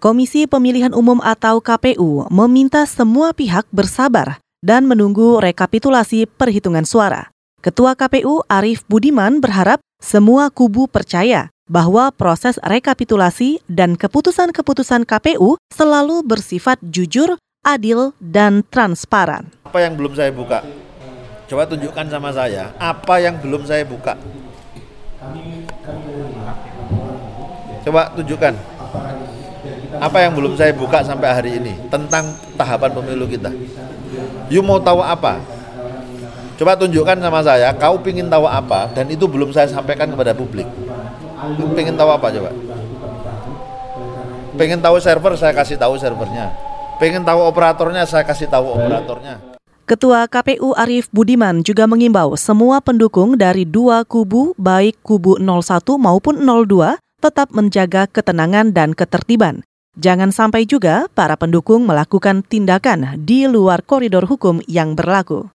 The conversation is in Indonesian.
Komisi Pemilihan Umum atau KPU meminta semua pihak bersabar dan menunggu rekapitulasi perhitungan suara. Ketua KPU Arief Budiman berharap semua kubu percaya bahwa proses rekapitulasi dan keputusan-keputusan KPU selalu bersifat jujur, adil, dan transparan. Apa yang belum saya buka? Coba tunjukkan sama saya, apa yang belum saya buka? Coba tunjukkan. Apa yang belum saya buka sampai hari ini tentang tahapan pemilu kita? You mau tahu apa? Coba tunjukkan sama saya, kau pingin tahu apa dan itu belum saya sampaikan kepada publik. Pingin tahu apa coba? Pengen tahu server, saya kasih tahu servernya. Pengen tahu operatornya, saya kasih tahu operatornya. Ketua KPU Arief Budiman juga mengimbau semua pendukung dari dua kubu, baik kubu 01 maupun 02, tetap menjaga ketenangan dan ketertiban. Jangan sampai juga para pendukung melakukan tindakan di luar koridor hukum yang berlaku.